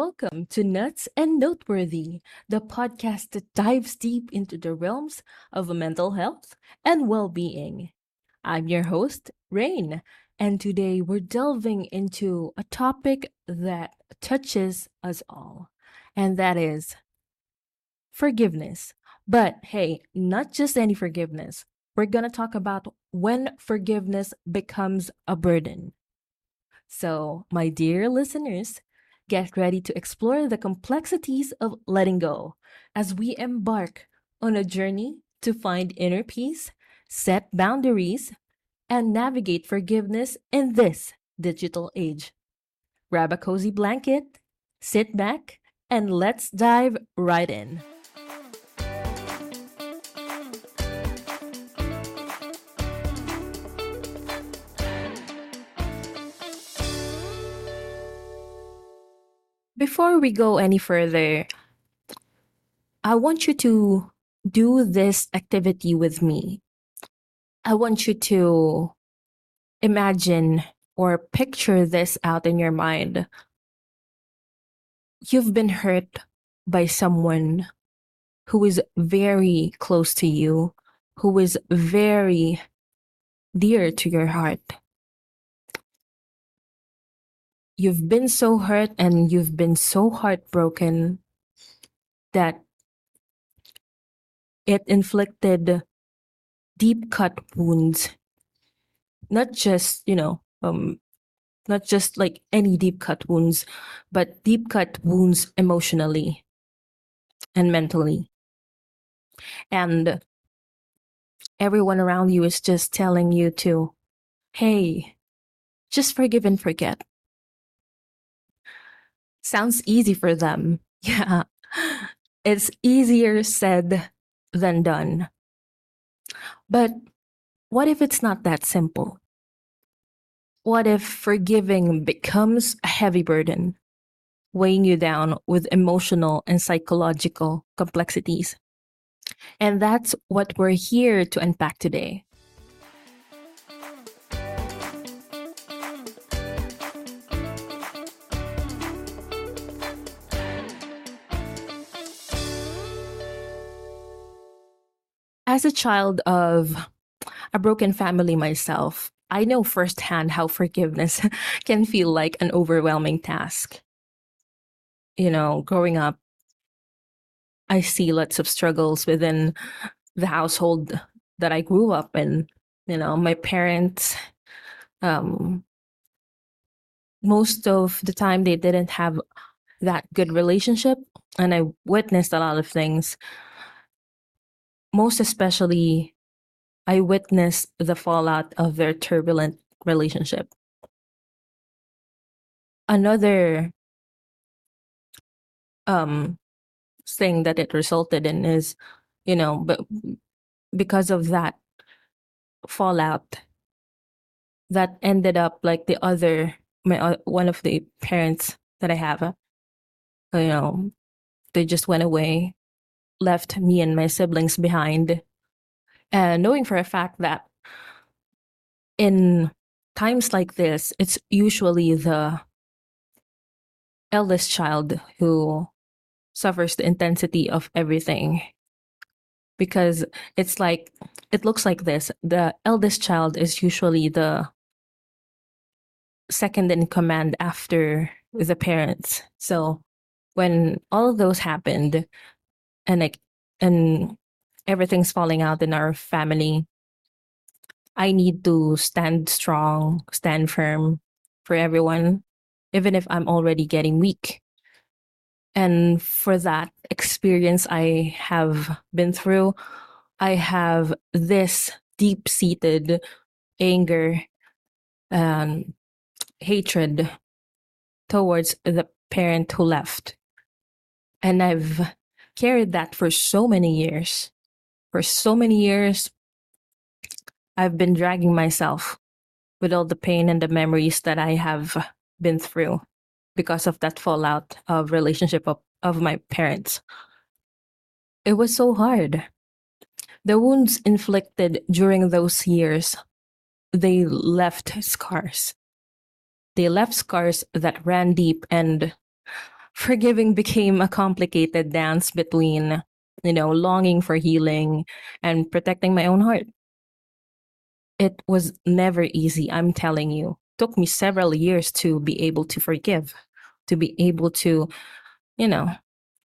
Welcome to Nuts and Noteworthy, the podcast that dives deep into the realms of mental health and well being. I'm your host, Rain, and today we're delving into a topic that touches us all, and that is forgiveness. But hey, not just any forgiveness. We're going to talk about when forgiveness becomes a burden. So, my dear listeners, get ready to explore the complexities of letting go as we embark on a journey to find inner peace, set boundaries, and navigate forgiveness in this digital age. Grab a cozy blanket, sit back, and let's dive right in. Before we go any further, I want you to do this activity with me. I want you to imagine or picture this out in your mind. You've been hurt by someone who is very close to you, who is very dear to your heart. You've been so hurt and you've been so heartbroken that it inflicted deep cut wounds. Not just, you know, um, not just like any deep cut wounds, but deep cut wounds emotionally and mentally. And everyone around you is just telling you to, hey, just forgive and forget. Sounds easy for them. Yeah. It's easier said than done. But what if it's not that simple? What if forgiving becomes a heavy burden, weighing you down with emotional and psychological complexities? And that's what we're here to unpack today. As a child of a broken family myself, I know firsthand how forgiveness can feel like an overwhelming task. You know, growing up, I see lots of struggles within the household that I grew up in. You know, my parents, um, most of the time, they didn't have that good relationship. And I witnessed a lot of things most especially, I witnessed the fallout of their turbulent relationship. Another um thing that it resulted in is, you know, but because of that fallout, that ended up like the other my one of the parents that I have, uh, you know, they just went away left me and my siblings behind. And knowing for a fact that in times like this, it's usually the eldest child who suffers the intensity of everything. Because it's like, it looks like this the eldest child is usually the second in command after the parents. So when all of those happened, and like and everything's falling out in our family i need to stand strong stand firm for everyone even if i'm already getting weak. And for that experience i have been through i have this deep seated anger and hatred towards the parent who left. And i've carried that for so many years. For so many years, I've been dragging myself with all the pain and the memories that I have been through because of that fallout of relationship of, of my parents. It was so hard. The wounds inflicted during those years, they left scars. They left scars that ran deep and forgiving became a complicated dance between, you know, longing for healing and protecting my own heart. It was never easy, I'm telling you. took me several years to be able to forgive, to be able to, you know,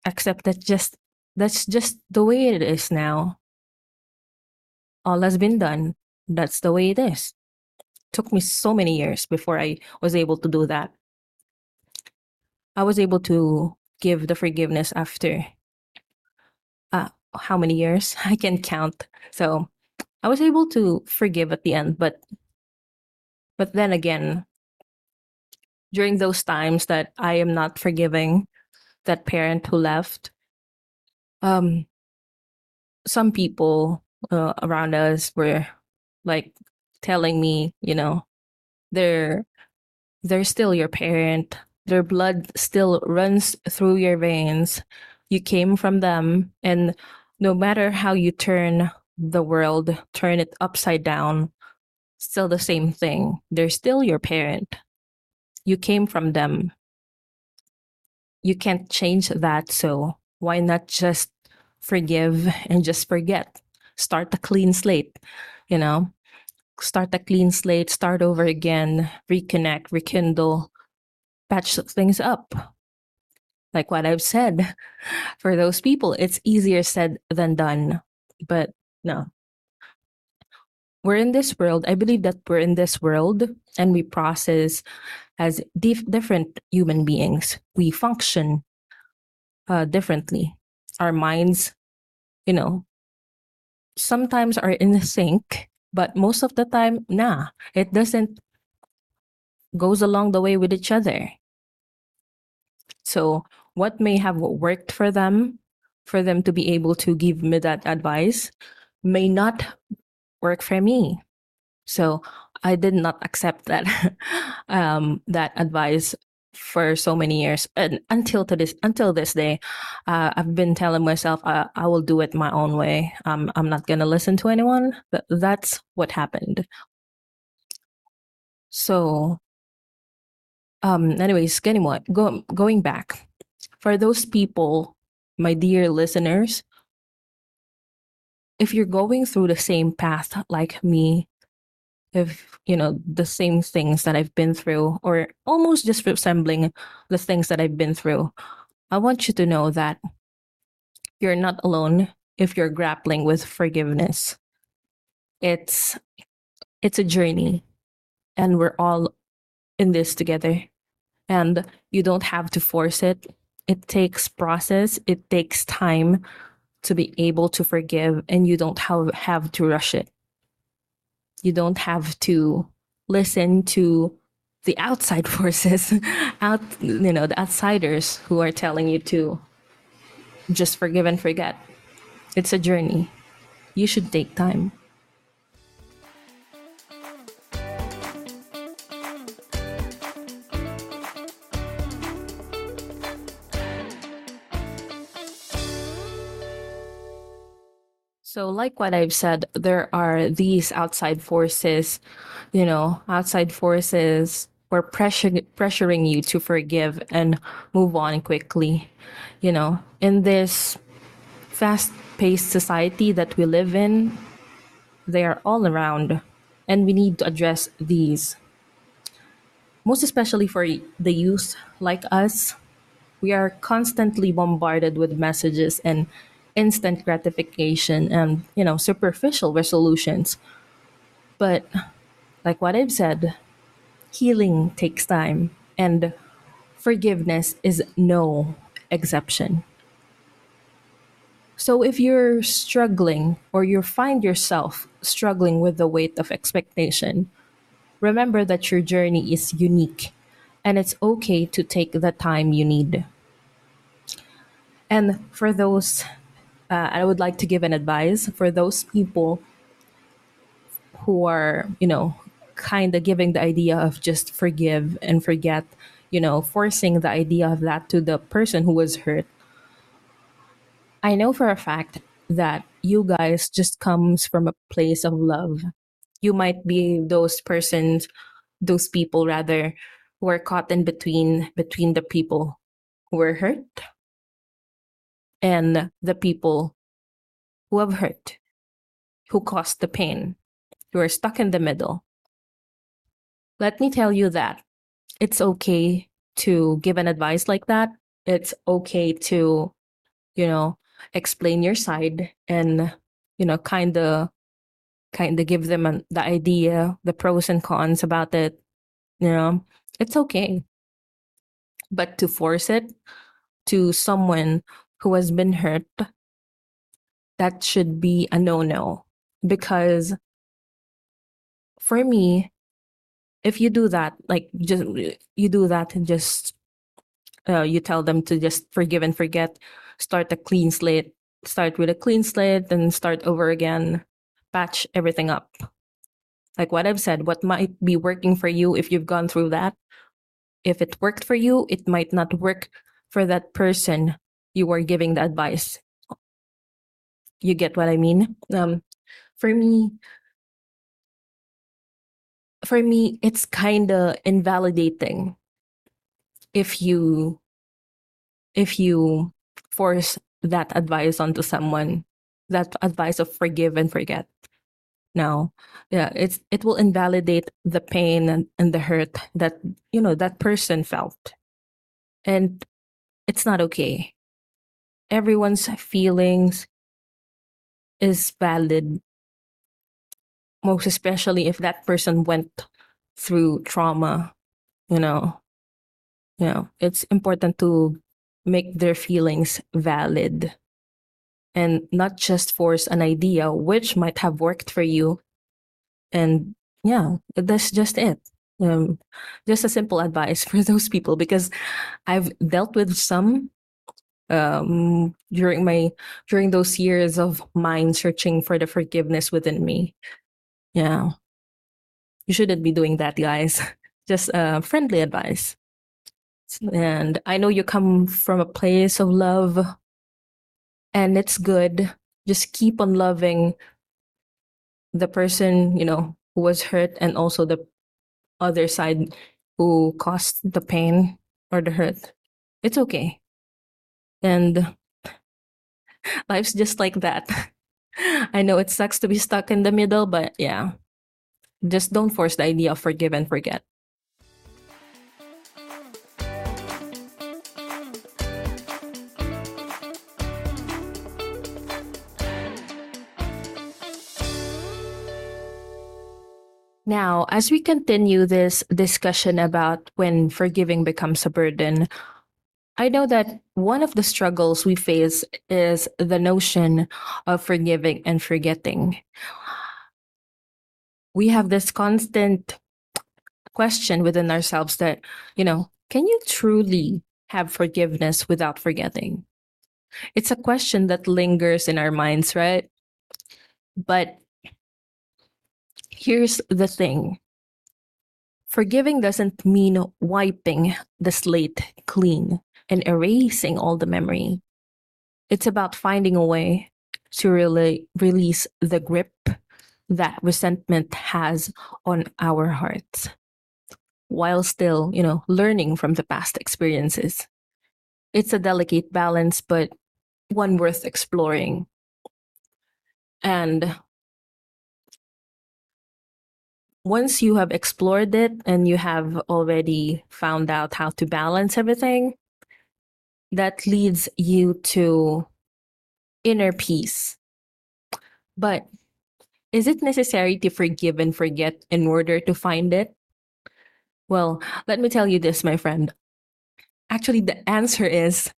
accept that just that's just the way it is now. All has been done. That's the way it is. Took me so many years before I was able to do that. I was able to give the forgiveness after uh, how many years? I can count. So I was able to forgive at the end, but but then again, during those times that I am not forgiving that parent who left, um, some people uh, around us were like telling me, you know, they're they're still your parent. Their blood still runs through your veins. You came from them, and no matter how you turn the world, turn it upside down, still the same thing. They're still your parent. You came from them. You can't change that, so why not just forgive and just forget? Start a clean slate, you know? Start a clean slate, start over again, reconnect, rekindle, patch things up. Like what I've said, for those people, it's easier said than done. But no. We're in this world. I believe that we're in this world and we process as dif- different human beings. We function uh, differently. Our minds, you know, sometimes are in sync, but most of the time, nah, it doesn't goes along the way with each other. So, what may have worked for them, for them to be able to give me that advice, may not work for me. So, I did not accept that um, that advice for so many years. And until to this until this day uh, i've been telling myself uh, i will do it my own way. Um, i'm not going to listen to anyone. But that's what happened. So um anyways anyway go, going back for those people my dear listeners if you're going through the same path like me if you know the same things that I've been through or almost just resembling the things that I've been through, I want you to know that you're not alone if you're grappling with forgiveness. It's it's a journey and we're all in this together. And you don't have to force it. It takes process, it takes time to be able to forgive and you don't have, have to rush it. You don't have to listen to the outside forces out you know the outsiders who are telling you to just forgive and forget. It's a journey. You should take time So, like what I've said, there are these outside forces, you know, outside forces who are pressure, pressuring you to forgive and move on quickly. You know, in this fast paced society that we live in, they are all around, and we need to address these. Most especially for the youth like us, we are constantly bombarded with messages and instant gratification and you know superficial resolutions. But like what i've said healing takes time and forgiveness is no exception. So if you're struggling or you find yourself struggling with the weight of expectation remember that your journey is unique and it's okay to take the time you need. And for those uh, I would like to give an advice for those people who are, you know, kind of giving the idea of just forgive and forget, you know, forcing the idea of that to the person who was hurt. I know for a fact that you guys just comes from a place of love. You might be those persons, those people rather, who are caught in between between the people who were hurt and the people who have hurt, who caused the pain. who are stuck in the middle. Let me tell you that it's okay to give an advice like that. It's okay to, you know, explain your side and, you know, kind of kind of give them an, the idea, the pros and cons about it. You know, it's okay. But to force it to someone who has been hurt, that should be a no no. Because for me, if you do that, like just you do that and just uh, you tell them to just forgive and forget, start a clean slate, start with a clean slate, and start over again, patch everything up. Like what I've said, what might be working for you if you've gone through that, if it worked for you, it might not work for that person you were giving the advice. You get what I mean? Um, for me, for me, it's kind of invalidating if you if you force that advice onto someone, that advice of forgive and forget. No, yeah, it's it will invalidate the pain and, and the hurt that you know that person felt, and it's not okay. Everyone's feelings is valid most especially if that person went through trauma you know? You know it's important to make their feelings valid and not just force an idea which might have worked for you. And yeah that's just it. Um, just a simple advice for those people because i've dealt with some um, during my during those years of mine searching for the forgiveness within me yeah. You shouldn't be doing that, guys. Just uh, friendly advice. And I know you come from a place of love, and it's good. Just keep on loving the person, you know, who was hurt, and also the other side who caused the pain or the hurt. It's okay. And life's just like that. I know it sucks to be stuck in the middle, but yeah. Just don't force the idea of forgive and forget. Now, as we continue this discussion about when forgiving becomes a burden, I know that one of the struggles we face is the notion of forgiving and forgetting. We have this constant question within ourselves that, you know, can you truly have forgiveness without forgetting? It's a question that lingers in our minds, right? But here's the thing forgiving doesn't mean wiping the slate clean and erasing all the memory. It's about finding a way to really release the grip that resentment has on our hearts while still, you know, learning from the past experiences. It's a delicate balance, but one worth exploring. And once you have explored it and you have already found out how to balance everything, that leads you to inner peace. But is it necessary to forgive and forget in order to find it? Well, let me tell you this, my friend. Actually, the answer is,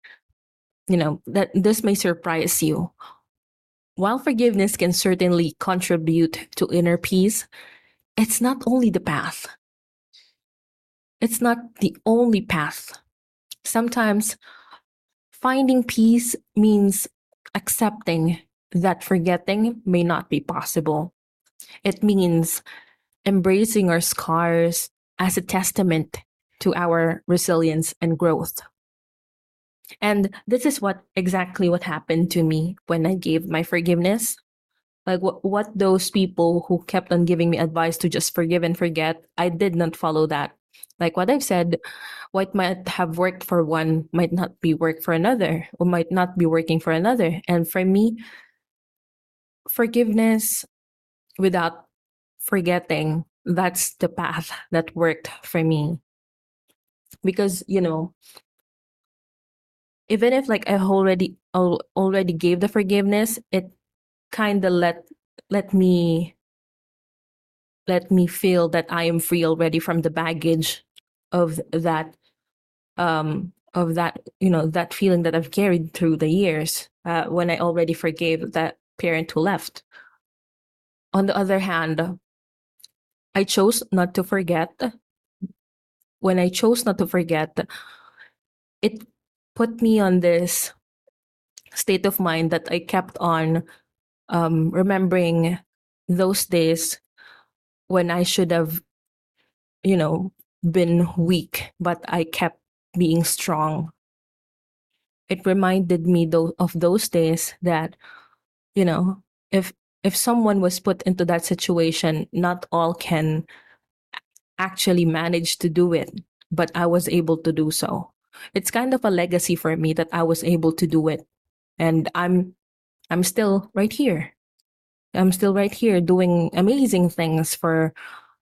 you know, that this may surprise you. While forgiveness can certainly contribute to inner peace, it's not only the path. It's not the only path. Sometimes finding peace means accepting that forgetting may not be possible. It means embracing our scars as a testament to our resilience and growth. And this is what exactly what happened to me when I gave my forgiveness. Like what what those people who kept on giving me advice to just forgive and forget, I did not follow that. Like what I've said, what might have worked for one might not be work for another, or might not be working for another. And for me, forgiveness without forgetting, that's the path that worked for me. Because, you know, even if like I already already gave the forgiveness, it kind of let let me let me feel that I am free already from the baggage of that um of that you know that feeling that I've carried through the years uh, when I already forgave that parent who left. On the other hand, I chose not to forget. When I chose not to forget, it put me on this state of mind that I kept on um, remembering those days when I should have, you know, been weak, but I kept being strong. It reminded me though of those days that, you know, if if someone was put into that situation, not all can actually manage to do it, but I was able to do so. It's kind of a legacy for me that I was able to do it. And I'm I'm still right here. I'm still right here doing amazing things for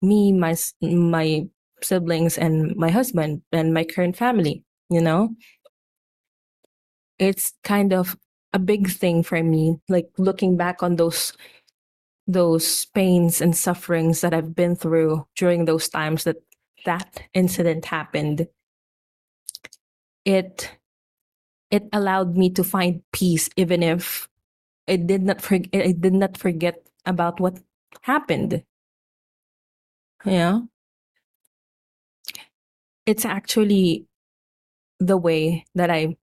me, my my siblings and my husband and my current family, you know? It's kind of a big thing for me like looking back on those those pains and sufferings that I've been through during those times that that incident happened it it allowed me to find peace even if I did not forget I did not forget about what happened. Yeah. It's actually the way that I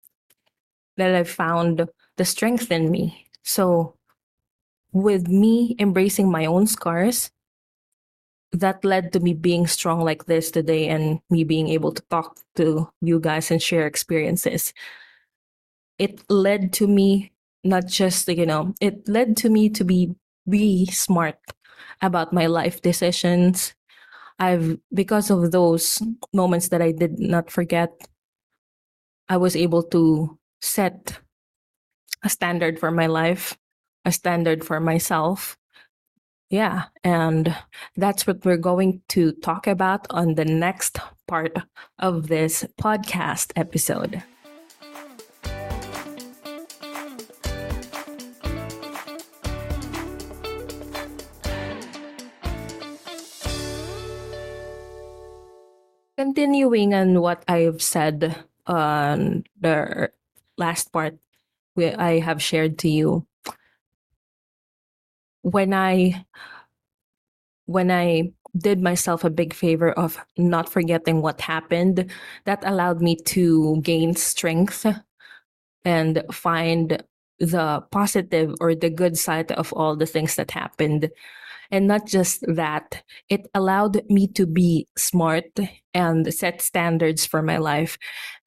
that I found the strength in me. So with me embracing my own scars that led to me being strong like this today and me being able to talk to you guys and share experiences. It led to me not just you know it led to me to be be smart about my life decisions. I've because of those moments that i did not forget i was able to set a standard for my life a standard for myself. Yeah and that's what we're going to talk about on the next part of this podcast episode continuing on what I've said on the last part where I have shared to you when I when I did myself a big favor of not forgetting what happened that allowed me to gain strength and find the positive or the good side of all the things that happened and not just that, it allowed me to be smart and set standards for my life.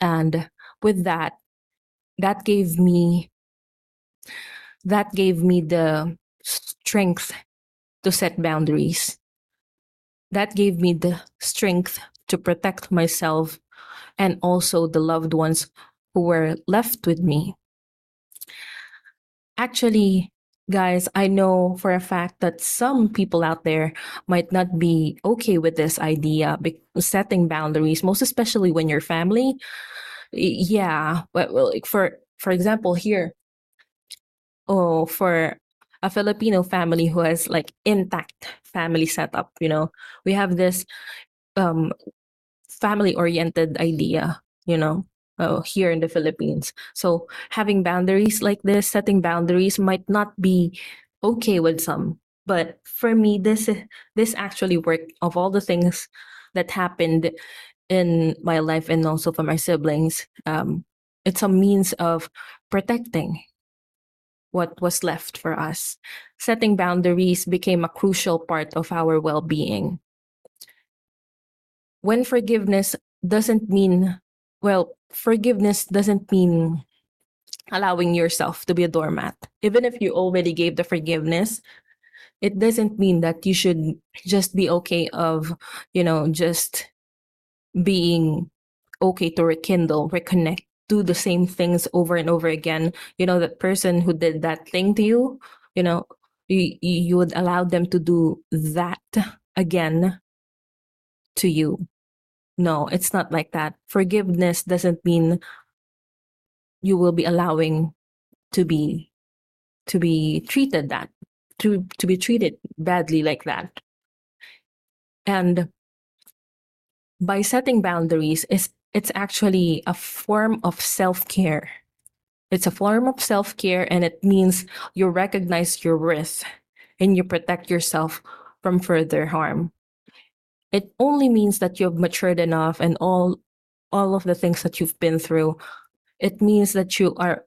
And with that, that gave me that gave me the strength to set boundaries. That gave me the strength to protect myself and also the loved ones who were left with me. Actually, guys, I know for a fact that some people out there might not be okay with this idea, setting boundaries, most especially when you're family. Yeah, but like for for example, here, oh, for a Filipino family who has like intact family setup, you know, we have this um family oriented idea, you know, uh, here in the Philippines. So having boundaries like this, setting boundaries might not be okay with some, but for me, this this actually worked. Of all the things that happened in my life and also for my siblings, um, it's a means of protecting what was left for us. Setting boundaries became a crucial part of our well being when forgiveness doesn't mean well forgiveness doesn't mean allowing yourself to be a doormat even if you already gave the forgiveness it doesn't mean that you should just be okay of you know just being okay to rekindle, reconnect, do the same things over and over again. You know, that person who did that thing to you, you know, you, you would allow them to do that again to you. No, it's not like that. Forgiveness doesn't mean you will be allowing to be to be treated that to to be treated badly like that. And by setting boundaries is it's actually a form of self-care. It's a form of self-care and it means you recognize your worth and you protect yourself from further harm. It only means that you've matured enough and all all of the things that you've been through. It means that you are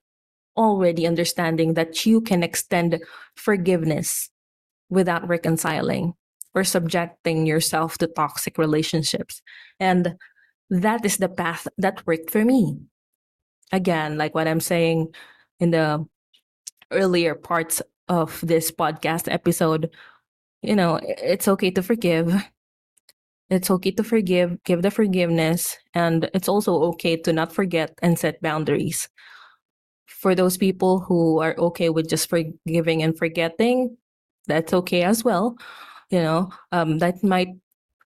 already understanding that you can extend forgiveness without reconciling or subjecting yourself to toxic relationships. And that is the path that worked for me. Again, like what I'm saying in the earlier parts of this podcast episode, you know, it's okay to forgive. It's okay to forgive, give the forgiveness, and it's also okay to not forget and set boundaries. For those people who are okay with just forgiving and forgetting, that's okay as well. You know, um, that might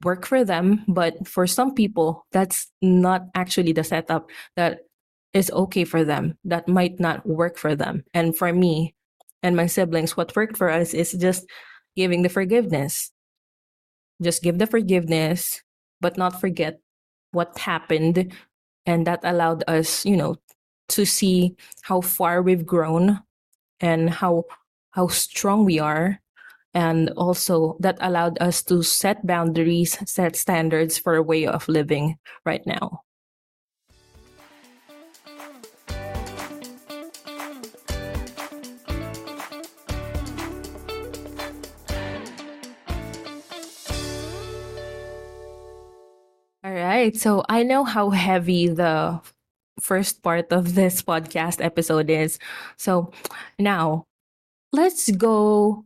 work for them, but for some people, that's not actually the setup that is okay for them. That might not work for them. And for me and my siblings, what worked for us is just giving the forgiveness. Just give the forgiveness, but not forget what happened. And that allowed us, you know, to see how far we've grown and how how strong we are and also that allowed us to set boundaries set standards for a way of living right now right so i know how heavy the first part of this podcast episode is so now let's go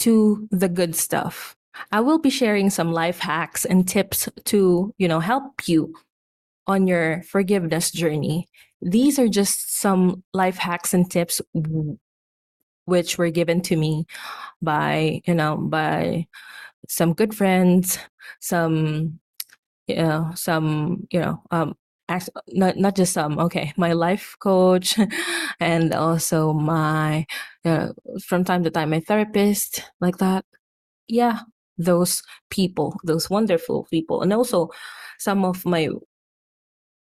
to the good stuff. I will be sharing some life hacks and tips to, you know, help you on your forgiveness journey. These are just some life hacks and tips which were given to me by, you know, by some good friends, some you know, some, you know, um not not just some okay my life coach and also my uh, from time to time my therapist like that. Yeah those people those wonderful people. And also some of my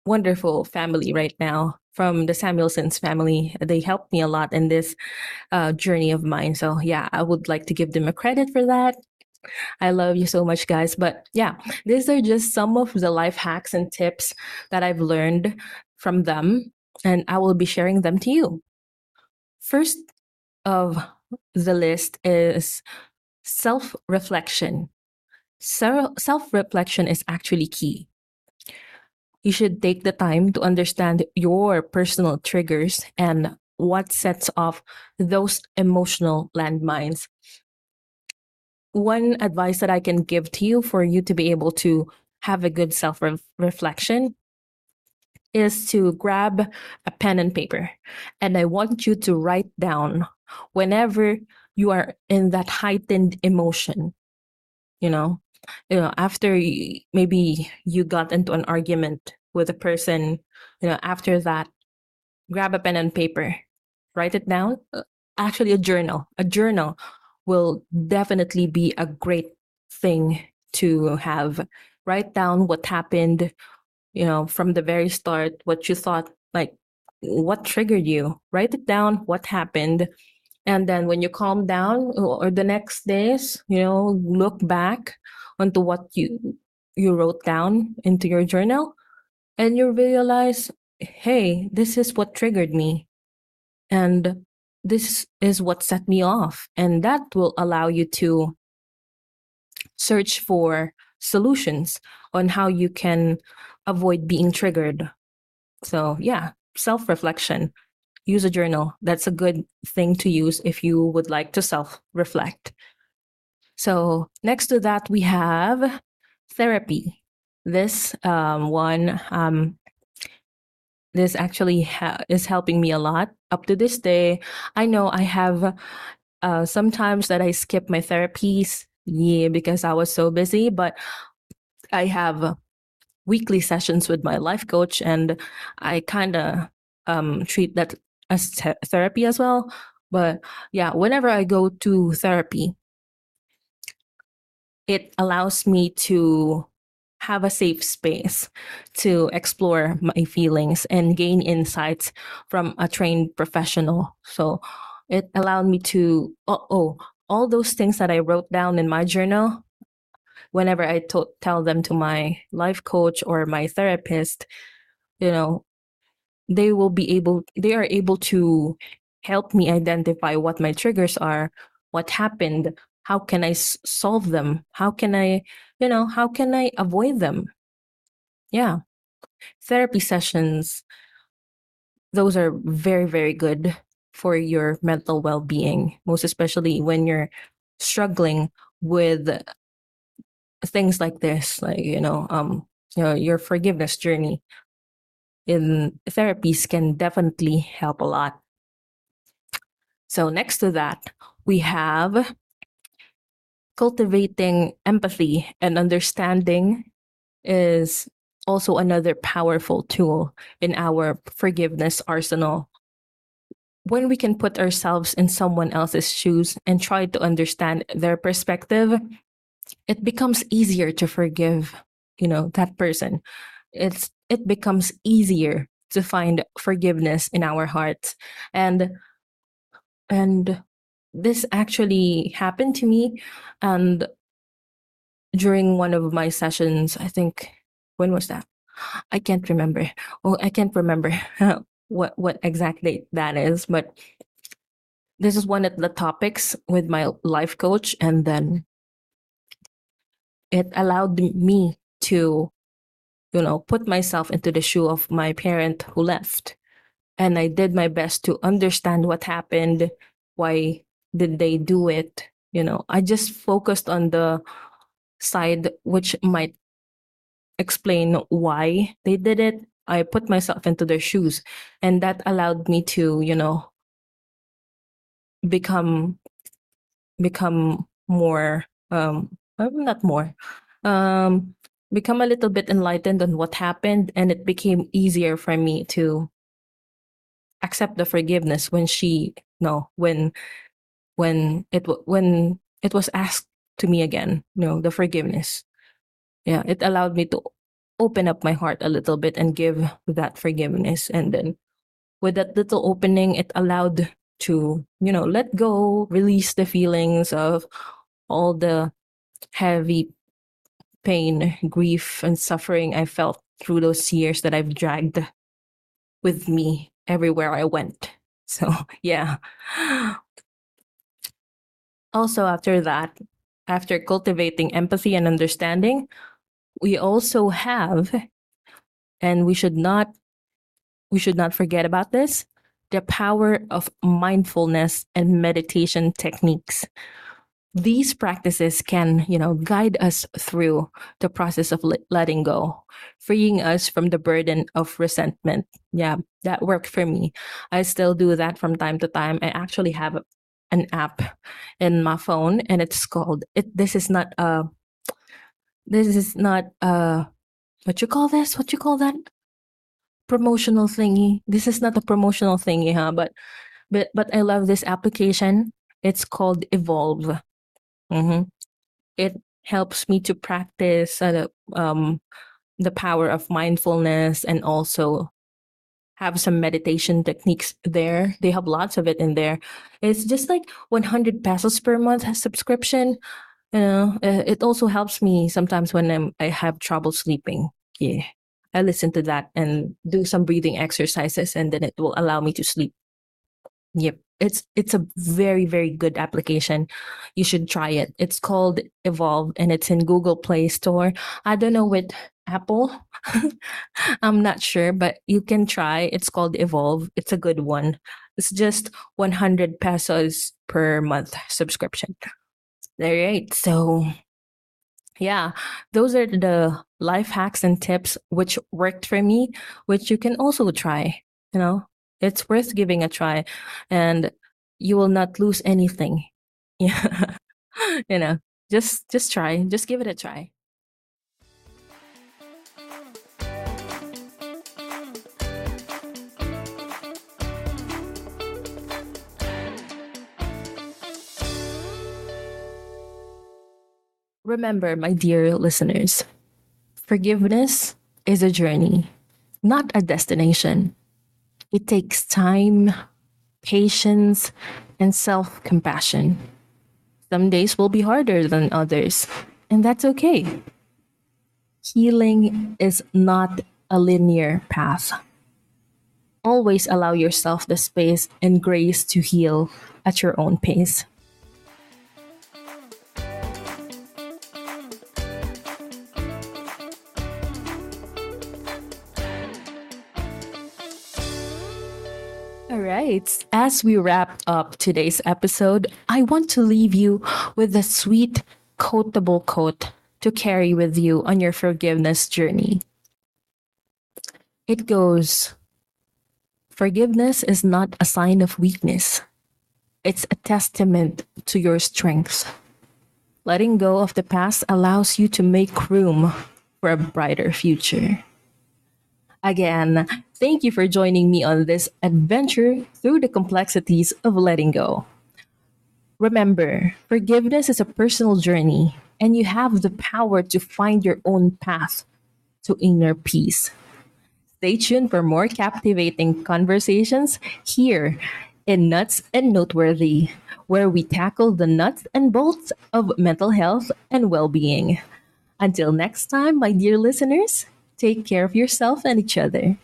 wonderful family right now from the samuelsons family they helped me a lot in this uh, journey of mine. So yeah i would like to give them a credit for that I love you so much, guys. But yeah, these are just some of the life hacks and tips that I've learned from them, and I will be sharing them to you. First of the list is self reflection. Self reflection is actually key. You should take the time to understand your personal triggers and what sets off those emotional landmines one advice that I can give to you for you to be able to have a good self reflection is to grab a pen and paper. And I want you to write down whenever you are in that heightened emotion, you know, you know, after maybe you got into an argument with a person, you know, after that, grab a pen and paper, write it down. Uh, actually, a journal, a journal will definitely be a great thing to have. Write down what happened, you know, from the very start, what you thought, like what triggered you. Write it down, what happened. And then when you calm down or the next days, you know, look back onto what you you wrote down into your journal and you realize, hey, this is what triggered me. And this is what set me off. And that will allow you to search for solutions on how you can avoid being triggered. So, yeah, self reflection. Use a journal. That's a good thing to use if you would like to self reflect. So, next to that, we have therapy. this um, one um, this actually ha- is helping me a lot. Up to this day i know i have uh, sometimes that i skip my therapies yeah because i was so busy but i have weekly sessions with my life coach and i kind of um, treat that as th- therapy as well. But yeah whenever i go to therapy it allows me to have a safe space to explore my feelings and gain insights from a trained professional. So it allowed me to, oh, oh all those things that I wrote down in my journal, whenever I to- tell them to my life coach or my therapist, you know, they will be able, they are able to help me identify what my triggers are, what happened, how can I solve them, how can I you know, how can I avoid them? Yeah. Therapy sessions, those are very, very good for your mental well being, most especially when you're struggling with things like this, like, you know, um, you know, your forgiveness journey in therapies can definitely help a lot. So next to that, we have cultivating empathy and understanding is also another powerful tool in our forgiveness arsenal. When we can put ourselves in someone else's shoes and try to understand their perspective, it becomes easier to forgive, you know, that person. It's it becomes easier to find forgiveness in our hearts. And and this actually happened to me and during one of my sessions i think when was that? I can't remember. Oh i can't remember what what exactly that is but this is one of the topics with my life coach and then it allowed me to you know put myself into the shoe of my parent who left. And i did my best to understand what happened why did they do it you know? I just focused on the side which might explain why they did it. I put myself into their shoes and that allowed me to you know become become more um not more um become a little bit enlightened on what happened and it became easier for me to accept the forgiveness when she no when when it when it was asked to me again you know the forgiveness. Yeah it allowed me to open up my heart a little bit and give that forgiveness. And then with that little opening it allowed to you know let go release the feelings of all the heavy pain grief and suffering i felt through those years that i've dragged with me everywhere i went. So yeah also after that after cultivating empathy and understanding we also have and we should not we should not forget about this the power of mindfulness and meditation techniques. These practices can you know guide us through the process of letting go freeing us from the burden of resentment. Yeah that worked for me. I still do that from time to time. I actually have an app in my phone and it's called it this is not a this is not a what you call this? What you call that? Promotional thingy. This is not a promotional thingy huh? But but but i love this application. It's called evolve. Mm-hmm. it helps me to practice uh, um the power of mindfulness and also have some meditation techniques there. They have lots of it in there. It's just like 100 pesos per month subscription. You know, uh, it also helps me sometimes when I'm, I have trouble sleeping. Yeah. I listen to that and do some breathing exercises and then it will allow me to sleep. Yep. It's it's a very very good application. You should try it. It's called Evolve and it's in Google Play Store. I don't know with Apple. I'm not sure, but you can try. It's called Evolve. It's a good one. It's just 100 pesos per month subscription. All right. So yeah, those are the life hacks and tips which worked for me, which you can also try. You know, it's worth giving a try and you will not lose anything. Yeah. you know, just just try, just give it a try. Remember, my dear listeners, forgiveness is a journey, not a destination. It takes time, patience, and self compassion. Some days will be harder than others, and that's okay. Healing is not a linear path. Always allow yourself the space and grace to heal at your own pace. As we wrap up today's episode, I want to leave you with a sweet, quotable quote to carry with you on your forgiveness journey. It goes Forgiveness is not a sign of weakness, it's a testament to your strength. Letting go of the past allows you to make room for a brighter future. Again, thank you for joining me on this adventure through the complexities of letting go. Remember, forgiveness is a personal journey, and you have the power to find your own path to inner peace. Stay tuned for more captivating conversations here in Nuts and Noteworthy, where we tackle the nuts and bolts of mental health and well being. Until next time, my dear listeners, Take care of yourself and each other.